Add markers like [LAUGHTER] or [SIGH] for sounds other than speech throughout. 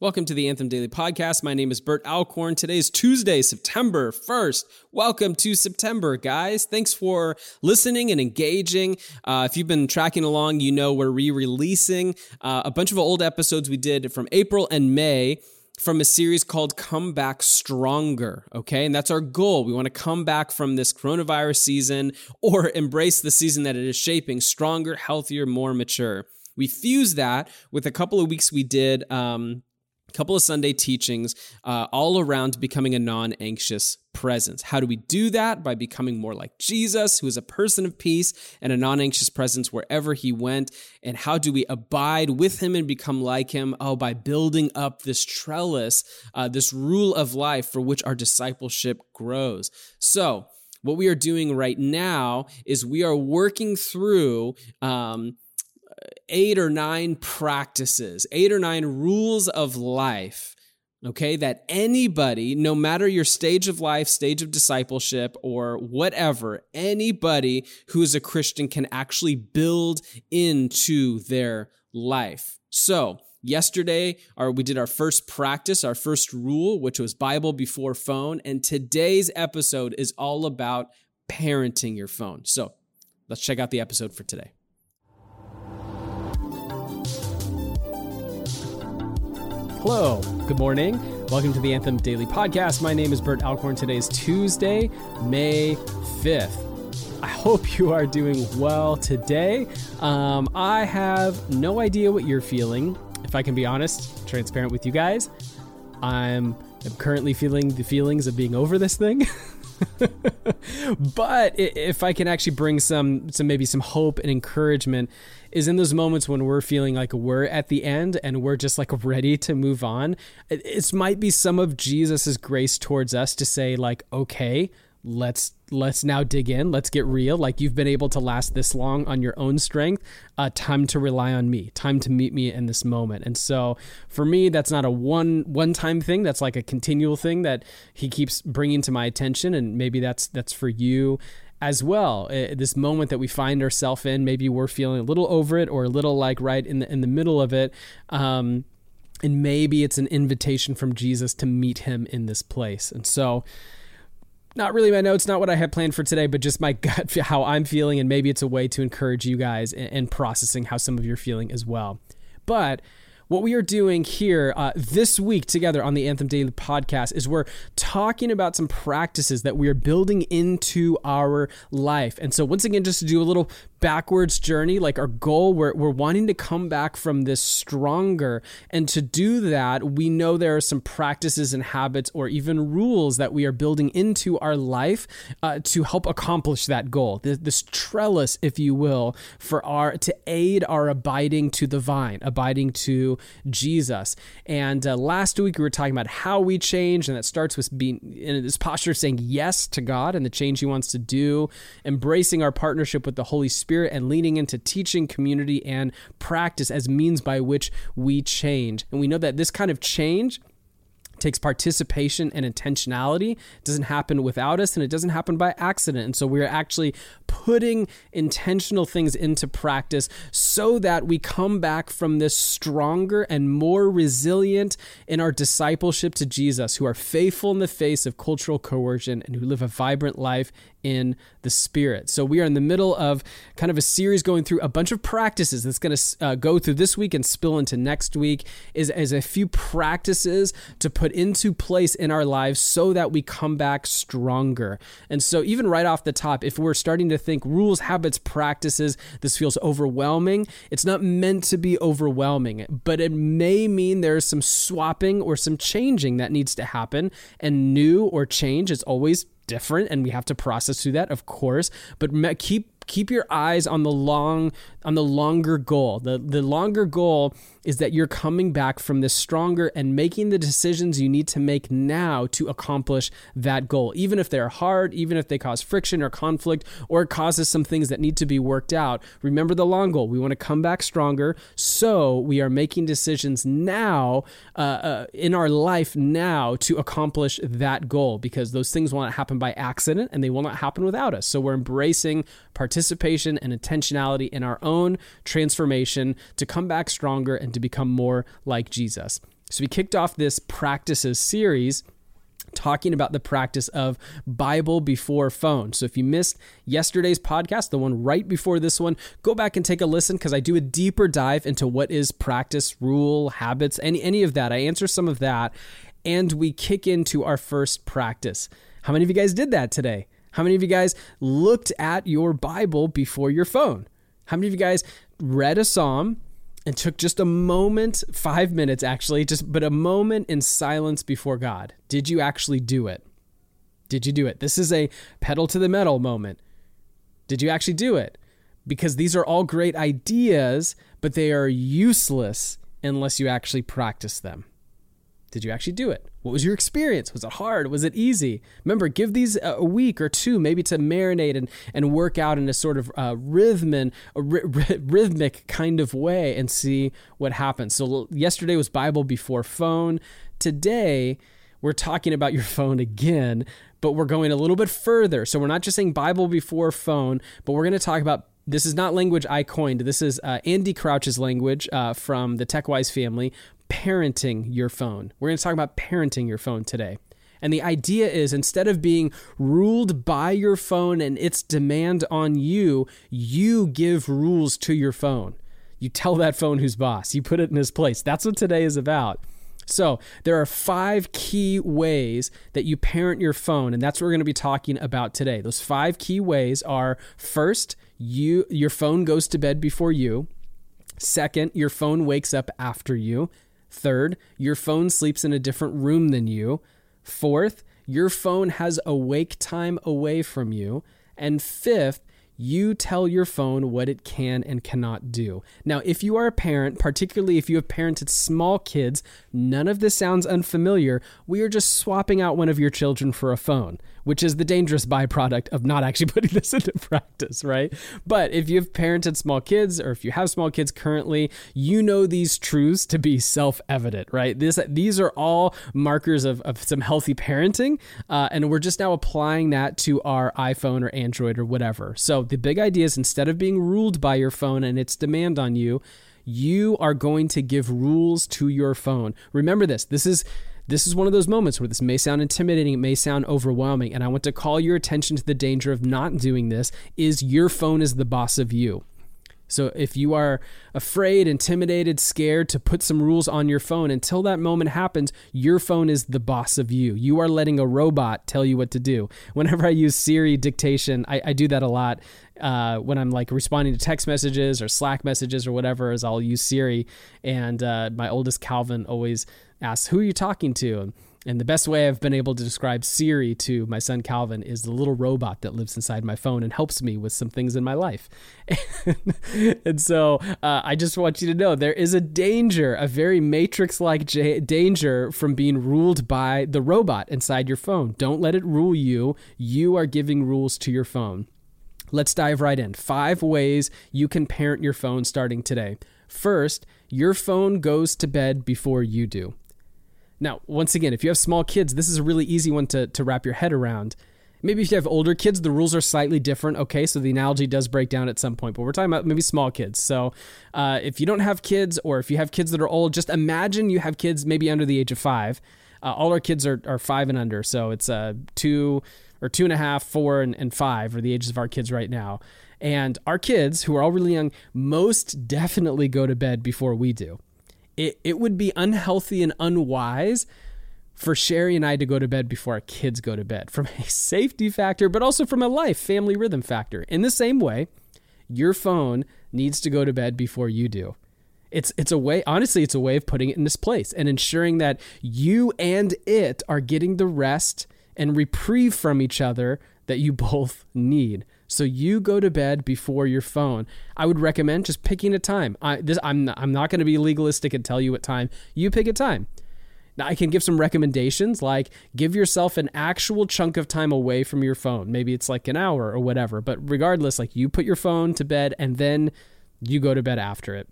Welcome to the Anthem Daily Podcast. My name is Bert Alcorn. Today is Tuesday, September 1st. Welcome to September, guys. Thanks for listening and engaging. Uh, if you've been tracking along, you know we're re releasing uh, a bunch of old episodes we did from April and May from a series called Come Back Stronger. Okay. And that's our goal. We want to come back from this coronavirus season or [LAUGHS] embrace the season that it is shaping stronger, healthier, more mature. We fuse that with a couple of weeks we did. Um, couple of Sunday teachings uh, all around becoming a non anxious presence. How do we do that? By becoming more like Jesus, who is a person of peace and a non anxious presence wherever he went. And how do we abide with him and become like him? Oh, by building up this trellis, uh, this rule of life for which our discipleship grows. So, what we are doing right now is we are working through um, eight or nine practices, eight or nine rules of life, okay, that anybody, no matter your stage of life, stage of discipleship, or whatever, anybody who is a Christian can actually build into their life. So, yesterday our, we did our first practice our first rule which was bible before phone and today's episode is all about parenting your phone so let's check out the episode for today Hello, good morning. Welcome to the Anthem Daily Podcast. My name is Bert Alcorn. Today is Tuesday, May 5th. I hope you are doing well today. Um, I have no idea what you're feeling. If I can be honest, transparent with you guys, I'm, I'm currently feeling the feelings of being over this thing. [LAUGHS] [LAUGHS] but if I can actually bring some, some maybe some hope and encouragement is in those moments when we're feeling like we're at the end and we're just like ready to move on. It, might be some of Jesus's grace towards us to say like, okay, let's let's now dig in let's get real like you've been able to last this long on your own strength uh, time to rely on me time to meet me in this moment and so for me that's not a one one time thing that's like a continual thing that he keeps bringing to my attention and maybe that's that's for you as well. Uh, this moment that we find ourselves in, maybe we're feeling a little over it or a little like right in the in the middle of it. Um, and maybe it's an invitation from Jesus to meet him in this place. And so not really my notes, not what I had planned for today, but just my [LAUGHS] gut, how I'm feeling, and maybe it's a way to encourage you guys in processing how some of you're feeling as well. But what we are doing here uh, this week together on the Anthem Daily podcast is we're talking about some practices that we are building into our life. And so, once again, just to do a little backwards journey like our goal we're, we're wanting to come back from this stronger. And to do that we know there are some practices and habits or even rules that we are building into our life uh, to help accomplish that goal. This, this trellis if you will for our to aid our abiding to the vine abiding to jesus. And uh, last week we were talking about how we change and that starts with being in this posture of saying yes to god and the change he wants to do embracing our partnership with the holy spirit Spirit and leaning into teaching, community, and practice as means by which we change. And we know that this kind of change takes participation and intentionality. It doesn't happen without us and it doesn't happen by accident. And so we're actually putting intentional things into practice so that we come back from this stronger and more resilient in our discipleship to Jesus, who are faithful in the face of cultural coercion and who live a vibrant life in the Spirit. So we are in the middle of kind of a series going through a bunch of practices that's going to uh, go through this week and spill into next week. Is as a few practices to put into place in our lives so that we come back stronger. And so even right off the top, if we're starting to think rules, habits, practices, this feels overwhelming. It's not meant to be overwhelming, but it may mean there's some swapping or some changing that needs to happen. And new or change is always different and we have to process through that of course. But keep keep your eyes on the long on the longer goal. The the longer goal is that you're coming back from this stronger and making the decisions you need to make now to accomplish that goal, even if they're hard, even if they cause friction or conflict, or causes some things that need to be worked out. Remember the long goal. We want to come back stronger. So we are making decisions now uh, uh, in our life now to accomplish that goal because those things will not happen by accident and they will not happen without us. So we're embracing participation and intentionality in our own transformation to come back stronger and and to become more like Jesus. So we kicked off this practices series talking about the practice of Bible before phone. So if you missed yesterday's podcast, the one right before this one, go back and take a listen because I do a deeper dive into what is practice, rule, habits, any any of that. I answer some of that and we kick into our first practice. How many of you guys did that today? How many of you guys looked at your Bible before your phone? How many of you guys read a psalm and took just a moment, five minutes actually, just but a moment in silence before God. Did you actually do it? Did you do it? This is a pedal to the metal moment. Did you actually do it? Because these are all great ideas, but they are useless unless you actually practice them. Did you actually do it? What was your experience? Was it hard? Was it easy? Remember, give these a week or two, maybe to marinate and, and work out in a sort of uh, rhythm and rhythmic kind of way and see what happens. So, yesterday was Bible before phone. Today, we're talking about your [LAUGHS] phone again, but we're going a little bit further. So, we're not just saying Bible before phone, but we're going to talk about this is not language I coined. This is uh, Andy Crouch's language uh, from the TechWise family parenting your phone. We're going to talk about parenting your phone today. And the idea is instead of being ruled by your phone and its demand on you, you give rules to your phone. You tell that phone who's boss, you put it in his place. That's what today is about. So, there are five key ways that you parent your phone, and that's what we're going to be talking about today. Those five key ways are first, you your phone goes to bed before you. Second, your phone wakes up after you. Third, your phone sleeps in a different room than you. Fourth, your phone has awake time away from you. And fifth, you tell your phone what it can and cannot do. Now, if you are a parent, particularly if you have parented small kids, none of this sounds unfamiliar. We are just swapping out one of your children for a phone which is the dangerous byproduct of not actually [LAUGHS] putting this into practice, right? But if you've parented small kids or if you have small kids currently, you know these truths to be self-evident, right? This these are all markers of, of some healthy parenting, uh, and we're just now applying that to our iPhone or Android or whatever. So the big idea is instead of being ruled by your phone and its demand on you, you are going to give rules to your phone. Remember this. This is this is one of those moments where this may sound intimidating, it may sound overwhelming, and I want to call your attention to the danger of not doing this is your phone is the boss of you. So if you are afraid, intimidated, scared to put some rules on your phone, until that moment happens, your phone is the boss of you. You are letting a robot tell you what to do. [LAUGHS] Whenever I use Siri dictation, I, I do that a lot. Uh, when I'm like responding to text messages or Slack messages or whatever, is I'll use Siri. And uh, my oldest Calvin always asks, Who are you talking to? And the best way I've been able to describe Siri to my son Calvin is the little robot that lives inside my phone and helps me with some things in my life. [LAUGHS] and so uh, I just want you to know there is a danger, a very matrix like j- danger from being ruled by the robot inside your phone. Don't let it rule you. You are giving rules to your phone. Let's dive right in. Five ways you can parent your phone starting today. First, your phone goes to bed before you do. Now, once again, if you have small kids, this is a really easy one to, to wrap your head around. Maybe if you have older kids, the rules are slightly different. Okay, so the analogy does break down at some point, but we're talking about maybe small kids. So uh, if you don't have kids, or if you have kids that are old, just imagine you have kids maybe under the age of five. Uh, all our kids are, are five and under, so it's uh, two or two and a half, four, and, and five are the ages of our kids right now. And our kids, who are all really young, most definitely go to bed before we do it, it would be unhealthy and unwise for Sherry and I to go to bed before our kids go to bed from a safety factor, but also from a life family rhythm factor. In the same way, your phone needs to go to bed before you do. It's it's a way honestly it's a way of putting it in this place and ensuring that you and it are getting the rest and reprieve from each other that you [LAUGHS] both need. So you go to bed before your phone. I would recommend just picking a time. I, this, I'm not, I'm not going to be legalistic and tell you what time. You pick a time. Now I can give some recommendations like give yourself an actual chunk of time away from your phone. Maybe it's like an hour or whatever, but regardless like you put your phone to bed and then you go to bed after it.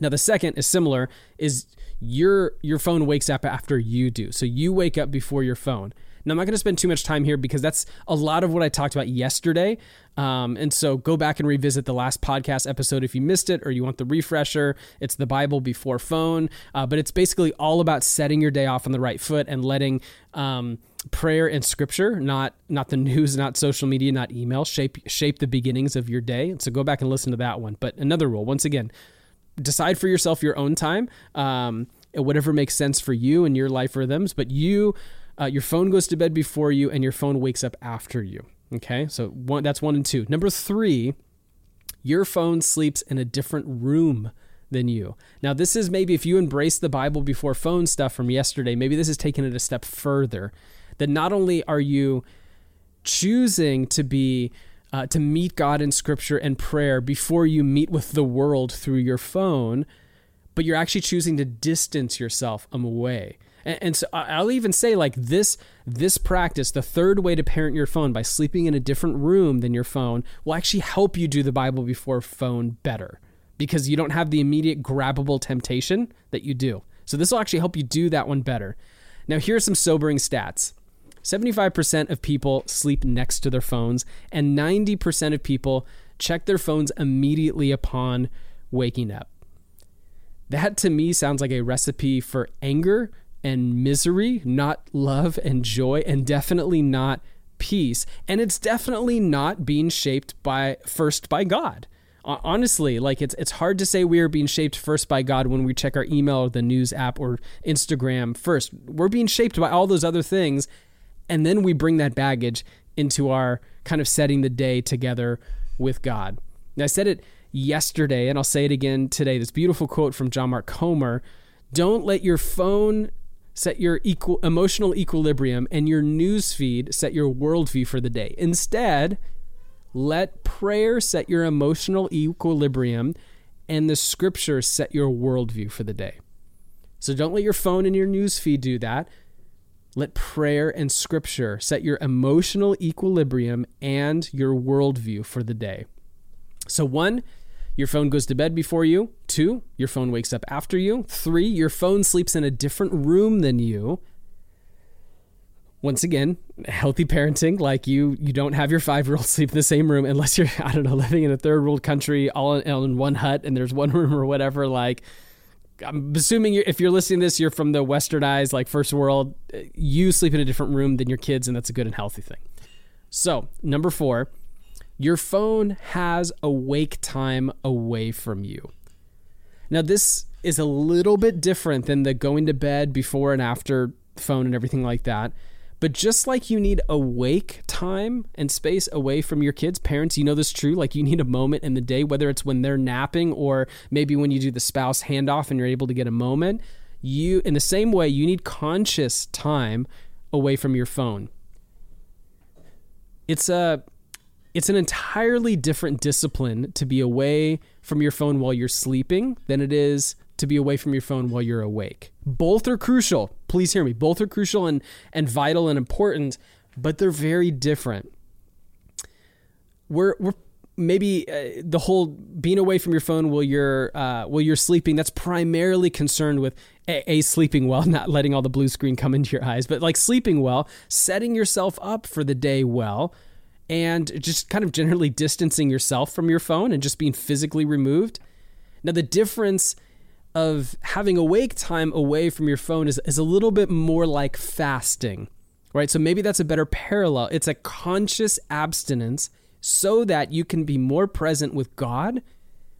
Now the second is similar is your your phone wakes up after you do. So you wake up before your phone. I'm not going to spend too much time here because that's a lot of what I talked about yesterday. Um, and so go back and revisit the last podcast episode if you missed it or you want the refresher. It's the Bible before phone, uh, but it's basically all about setting your day off on the right foot and letting um, prayer and scripture, not not the [LAUGHS] news, not social media, not email, shape shape the beginnings of your day. So go back and listen to that one. But another rule, once again, decide for yourself your own time. Um, whatever makes sense for you and your life rhythms, but you uh, your phone goes to bed before you, and your phone wakes up after you. Okay, so one, that's one and two. Number three, your phone sleeps in a different room than you. Now, this is maybe if you embrace the Bible before phone stuff from yesterday, maybe this is taking it a step further. That not only are you choosing to be uh, to meet God in Scripture and prayer before you meet with the world through your phone, but you're actually choosing to distance yourself away. And, and so I'll even say like this this practice, the third way to parent your phone by sleeping in a different room than your phone, will actually help you do the Bible before phone better because you don't have the immediate grabbable temptation that you do. So this will actually help you do that one better. Now here are some sobering stats. 75% of people sleep next to their phones, and 90% of people check their phones immediately upon waking up. That to me sounds like a recipe for anger and misery, not love and joy, and definitely not peace. And it's definitely not being shaped by first by God. Honestly, like it's it's hard to say we are being shaped first by God when we check our email or the news app or Instagram first. We're being shaped by all those other things, and then we bring that baggage into our kind of setting the day together with God. And I said it yesterday, and I'll say it again today. This beautiful quote from John Mark Comer Don't let your phone set your equal emotional equilibrium, and your news feed set your worldview for the day. Instead, let prayer set your emotional equilibrium, and the scripture set your worldview for the day. So don't let your phone and your news feed do that. Let prayer and scripture set your emotional equilibrium and your worldview for the day. So, one, your phone goes to bed before you. Two, your phone wakes up after you. Three, your phone sleeps in a different room than you. Once again, healthy parenting, like you, you don't have your five year old [LAUGHS] sleep in the same room unless you're, I don't know, living in a third world country all in, all in one hut and there's one [LAUGHS] room or whatever. Like, I'm assuming you're, if you're listening to this, you're from the westernized, like first world. Uh, you sleep in a different room than your kids, and that's a good and healthy thing. So, number four, your phone has a wake time away from you. Now, this is a little bit different than the going to bed before and after phone and everything like that. But just like you need awake time and space away from your kids, parents, you know this is true. Like you need a moment in the day, whether it's when they're napping or maybe when you do the spouse handoff and you're able to get a moment. You, in the same way, you need conscious time away from your phone. It's a it's an entirely different discipline to be away from your phone while you're sleeping than it is to be away from your phone while you're awake. Both are crucial. Please hear me. Both are crucial and, and vital and important, but they're very different. We're, we're maybe uh, the whole being away from your phone while you're uh, while you're sleeping that's primarily concerned with a, a, sleeping well [LAUGHS] not letting all the blue screen come into your eyes but like sleeping well setting yourself up for the day well and just kind of generally distancing yourself from your phone and just being physically removed. Now, the difference of having awake time away from your phone is, is a little bit more like fasting, right? So maybe that's a better parallel. It's a conscious abstinence so that you can be more present with God,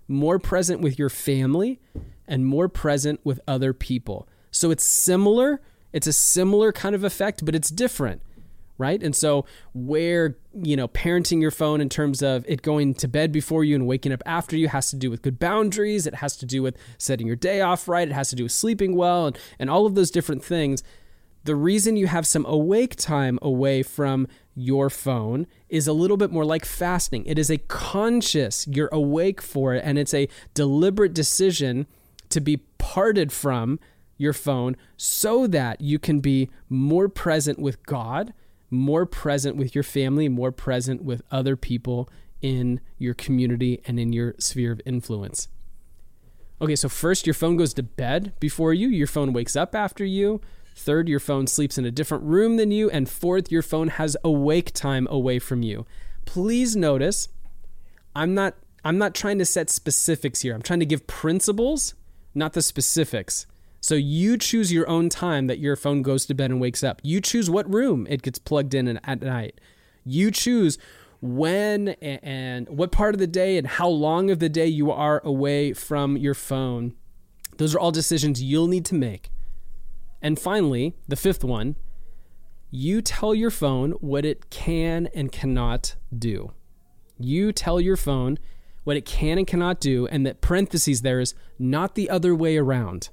more present with your family, and more present with other people. So it's similar. It's a similar kind of effect, but it's different right? And so where, you know, parenting your phone in terms of it going to bed before you and waking up after you has to do with good boundaries, it has to do with setting your day off right, it has to do with sleeping well and, and all of those different things. The reason you have some awake time away from your phone is a little bit more like fasting. It is a conscious, you're awake for it, and it's a deliberate decision to be parted from your phone so that you can be more present with God more present with your family, more present with other people in your community and in your sphere of influence. Okay, so first, your phone goes to bed before you, your phone wakes up after you. Third, your phone sleeps in a different room than you. And fourth, your phone has awake time away from you. Please notice, I'm not. I'm not trying to set specifics here. I'm trying to give principles, not the specifics. So you choose your own time that your phone goes to bed and wakes up. You choose what room it gets plugged in at night. You choose when and what part of the day and how long of the day you are away from your phone. Those are all decisions you'll need to make. And finally, the fifth one, you tell your phone what it can and cannot do. You tell your phone what it can and cannot do, and that parentheses there is not the other way around.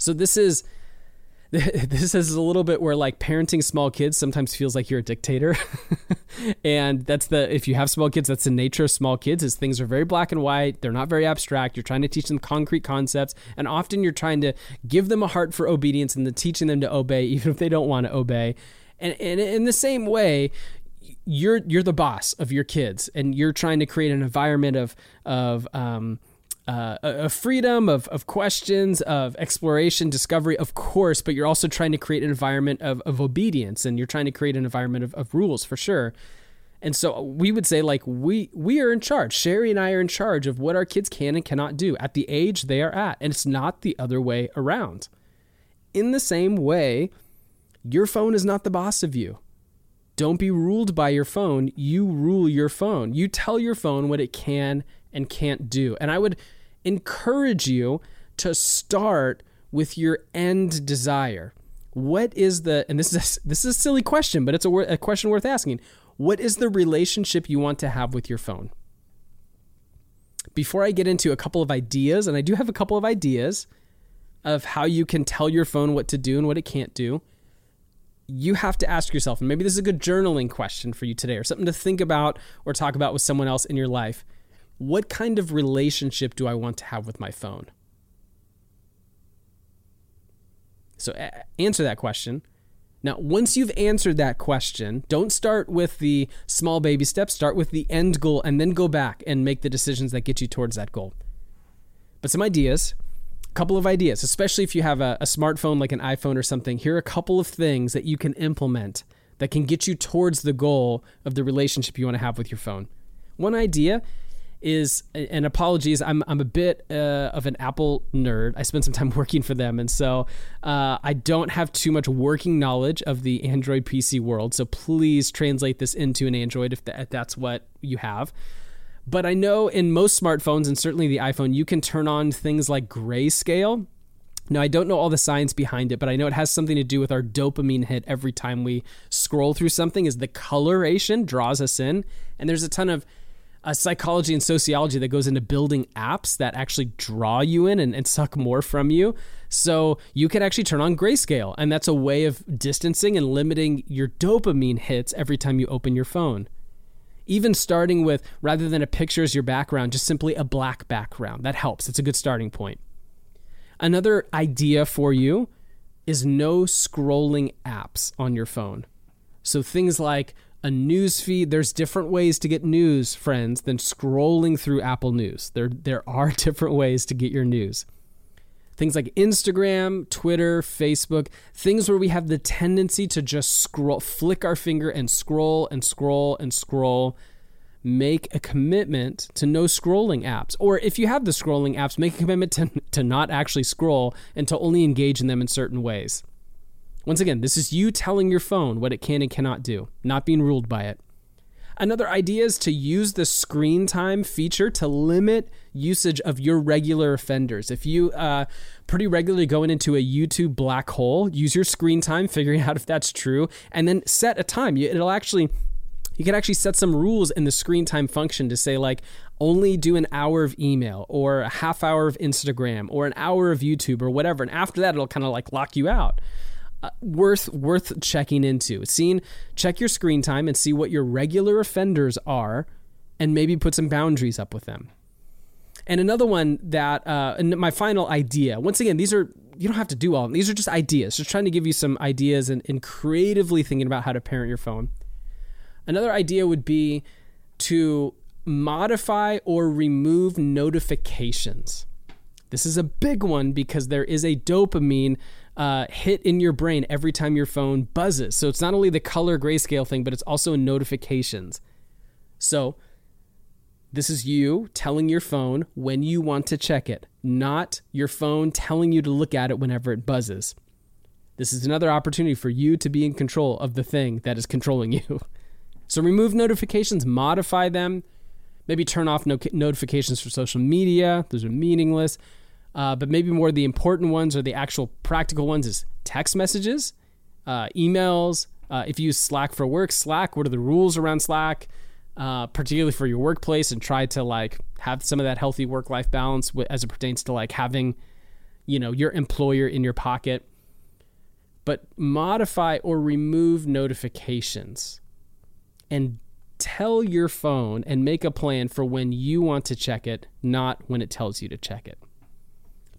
So this is [LAUGHS] this is a little bit where like parenting small kids sometimes feels like you're a dictator. [LAUGHS] And that's the if you have small kids that's the nature of small kids is things are very black and white. They're not very abstract. You're trying to teach them concrete concepts. And often you're trying to give them a heart for obedience and then teaching them to obey [LAUGHS] even if they don't want to obey. And, and in the same way you're you're the boss of your kids and you're trying to create an environment of of um, uh, freedom of, of questions, of exploration, discovery, of course, but you're also trying to create an environment of, of obedience and you're trying to create an environment of, of rules for sure. And so we would say like we we are in charge. Sherry and I are in charge of what our kids can and cannot do at the age they are at. And it's not the other way around. In the same way, your phone is not the boss of you. Don't be ruled by your phone. You rule your phone. You tell your phone what it can and can't do. And I would encourage you to start with your end desire. What is the and this is a, this is a silly question, but it's a, a question worth asking. What is the relationship you want to have with your phone? Before I get into a couple of ideas, and I do have a couple of ideas of how you can tell your phone what to do and what it can't do, you have to ask yourself, and maybe this is a good journaling question for you today, or something to think about or talk about with someone else in your life what kind of relationship do I want to have with my phone? So answer that question. Now, once you've answered that question, don't start with the small baby steps, start with the end goal, and then go back and make the decisions that get you towards that goal. But some ideas, a couple of ideas, especially if you have a, a smartphone like an iPhone or something, here are a couple of things that you can implement that can get you towards the goal of the relationship you want to have with your phone. One idea is and apologies i'm, I'm a bit uh, of an apple nerd. I spent some time [LAUGHS] working for them. And so uh, i don't have too much working knowledge of the android pc world. So please translate this into an android if, if that's what you have. But i know in most smartphones and certainly the iphone you can turn on things like grayscale. Now, I don't know all the science behind it, but I know it has something to do with our dopamine hit every time we scroll through something is the coloration draws us in. And there's a ton of a psychology and sociology that goes into building apps that actually draw you in and, and suck more from you. So you could actually turn on grayscale, and that's a way of distancing and limiting your dopamine hits every time you open your phone. Even starting with rather than a picture as your background, just simply a black background. That helps. It's a good starting point. Another idea for you is no scrolling apps on your phone. So things like a news feed. There's different ways to get news, friends, than scrolling through Apple News. There, there are [LAUGHS] different ways to get your news. Things like Instagram, Twitter, Facebook, things where we have the tendency to just scroll, flick our finger and scroll and scroll and scroll. Make a commitment to no scrolling apps. Or if you have the scrolling apps, make a commitment to, to not actually scroll and to only engage in them in certain ways. Once again, this is you telling your phone what it can and cannot do, not being ruled by it. Another idea is to use the screen time feature to limit usage of your regular offenders. If you uh, pretty regularly going into a YouTube black hole, use your screen time, figuring [LAUGHS] out if that's true, and then set a time. It'll actually you can actually set some rules in the screen time function to say like only do an hour of email or a half hour of Instagram or an hour of YouTube or whatever and after that it'll kind of like lock you out uh, worth worth checking into. Seeing check your screen time and see what your regular offenders are, and maybe put some boundaries up with them. And another one that, uh, and my final idea. Once again, these are you don't have to do all. These are just ideas. Just trying to give you some ideas and, and creatively thinking about how to parent your phone. Another idea would be to modify or remove notifications. This is a big one because there is a dopamine uh, hit in your brain every time your phone buzzes. So it's not only the color grayscale thing, but it's also notifications. So this is you telling your phone when you want to check it, not your phone telling you to look at it whenever it buzzes. This is another opportunity for you to be in control of the thing that is controlling [LAUGHS] you. So remove notifications, modify them, maybe turn off no- notifications for social media. Those are meaningless. Uh, but maybe more the important ones or the actual practical ones is text messages, uh, emails. Uh, if you use Slack for work, Slack, what are the rules around Slack? uh, particularly for your workplace, and try to like have some of that healthy work life balance as it pertains to like having, you know, your employer in your pocket. But modify or remove notifications and tell your phone and make a plan for when you want to check it, not when it tells you to check it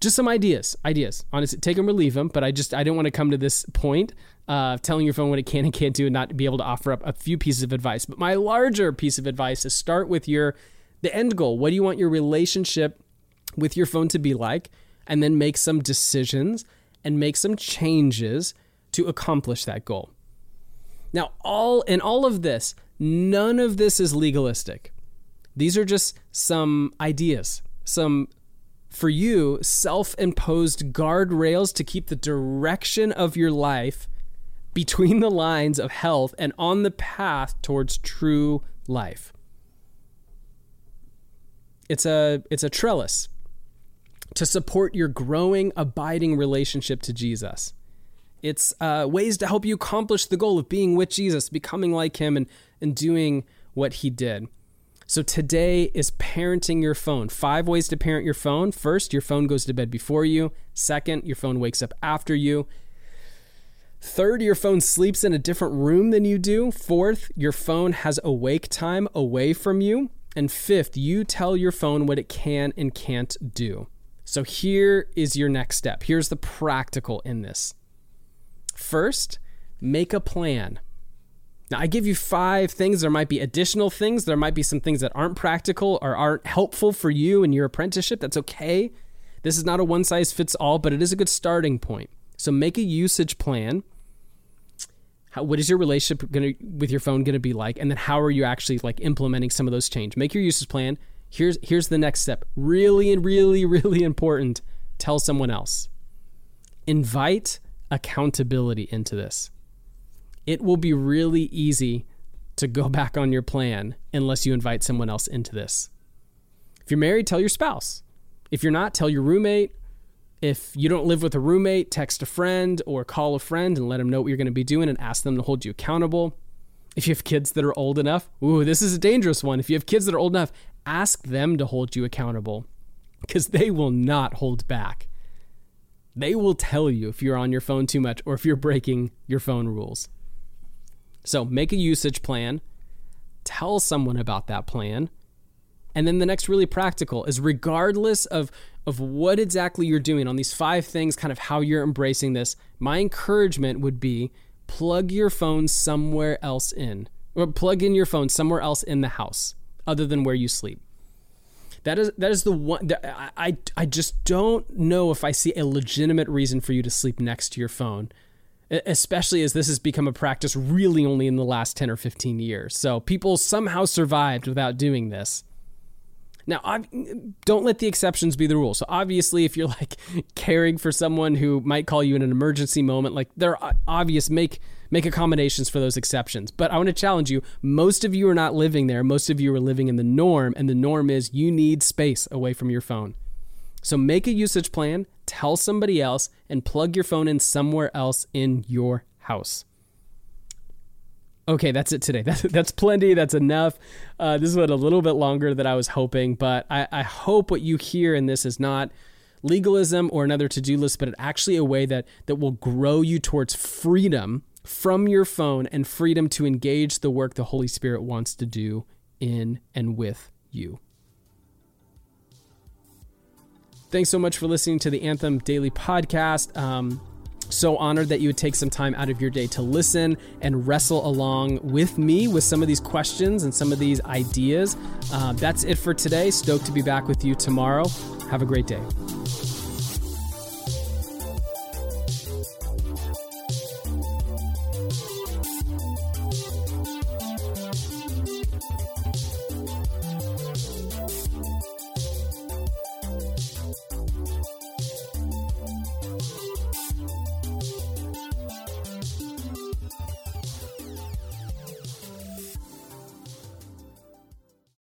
just some ideas ideas. Honestly take them or leave them but i just i didn't want to come to this point uh, telling your phone what it can and can't do and not be able to offer up a few pieces of advice. But my larger piece of advice is start with your the end goal. What do you want your relationship with your phone to be like? And then make some decisions and make some changes to accomplish that goal. Now all in all of this none of this is legalistic. These are just some ideas some for you self imposed guardrails to keep the direction of your life between the lines of health and on the path towards true life. It's a, it's a trellis to support your growing, abiding relationship to Jesus. It's uh, ways to help you accomplish the goal of being with Jesus, becoming like Him, and, and doing what He did. So today is parenting your phone. Five ways to parent your phone. First, your phone goes to bed before you. Second, your phone wakes up after you. Third, your phone sleeps in a different room than you do. Fourth, your phone has awake time away from you. And fifth, you tell your phone what it can and can't do. So here is your next step. Here's the practical in this. First, make a plan. Now, I give you five things. There might be additional things. There might be some things that aren't practical or aren't helpful for you in your apprenticeship. That's okay. This is not a one size fits all, but it is a good starting point. So make a usage plan. How, what is your relationship gonna, with your phone going to be like? And then how are you actually like implementing some of those change? Make your usage plan. Here's here's the next step. Really really [LAUGHS] really important. Tell someone else. Invite accountability into this it will be really easy to go [LAUGHS] back on your plan unless you invite someone else into this. If you're married, tell your spouse. If you're not, tell your roommate. If you don't live with a roommate, text a friend or call a friend and let them know what you're going to be doing and ask them to hold you accountable. If you have kids that are old enough, ooh, this is a dangerous one. If you have kids that are old enough, ask them to hold you accountable because they will not hold back. They will tell you if you're on your phone too much or if you're breaking your phone rules. So make a usage plan, tell someone about that plan. And then the next really practical is regardless of, of what exactly you're doing on these five things, kind of how you're embracing this, my encouragement would be plug your phone somewhere else in, or plug in your phone somewhere else in the house other than where you sleep. That is that is the one that I, I I just don't know if I see a legitimate reason for you to sleep next to your phone especially as this has become a practice really only in the last 10 or 15 years. So people somehow survived without doing this. Now, don't let the exceptions be the rule. So, obviously, if you're [LAUGHS] like caring for someone who might call you in an emergency moment, like there are obvious make make accommodations for those exceptions. But I want to challenge you: most of you are not living there. Most of you are living in the norm, and the norm is you need space away from your phone. So make a usage plan, tell somebody else, and plug your phone in somewhere else in your house. Okay, that's it today. [LAUGHS] That's, that's plenty. That's enough. Uh, this went a little bit longer than I was hoping, but I, I hope what you hear in this is not legalism or another to-do list, but actually a way that that will grow you towards freedom from your phone and freedom to engage the work the Holy Spirit wants to do in and with you. Thanks so much for listening to the Anthem Daily Podcast. Um, so honored that you would take some time out of your day to listen and wrestle along with me with some of these questions and some of these ideas. Uh, that's it for today. Stoked to be back with you tomorrow. Have a great day.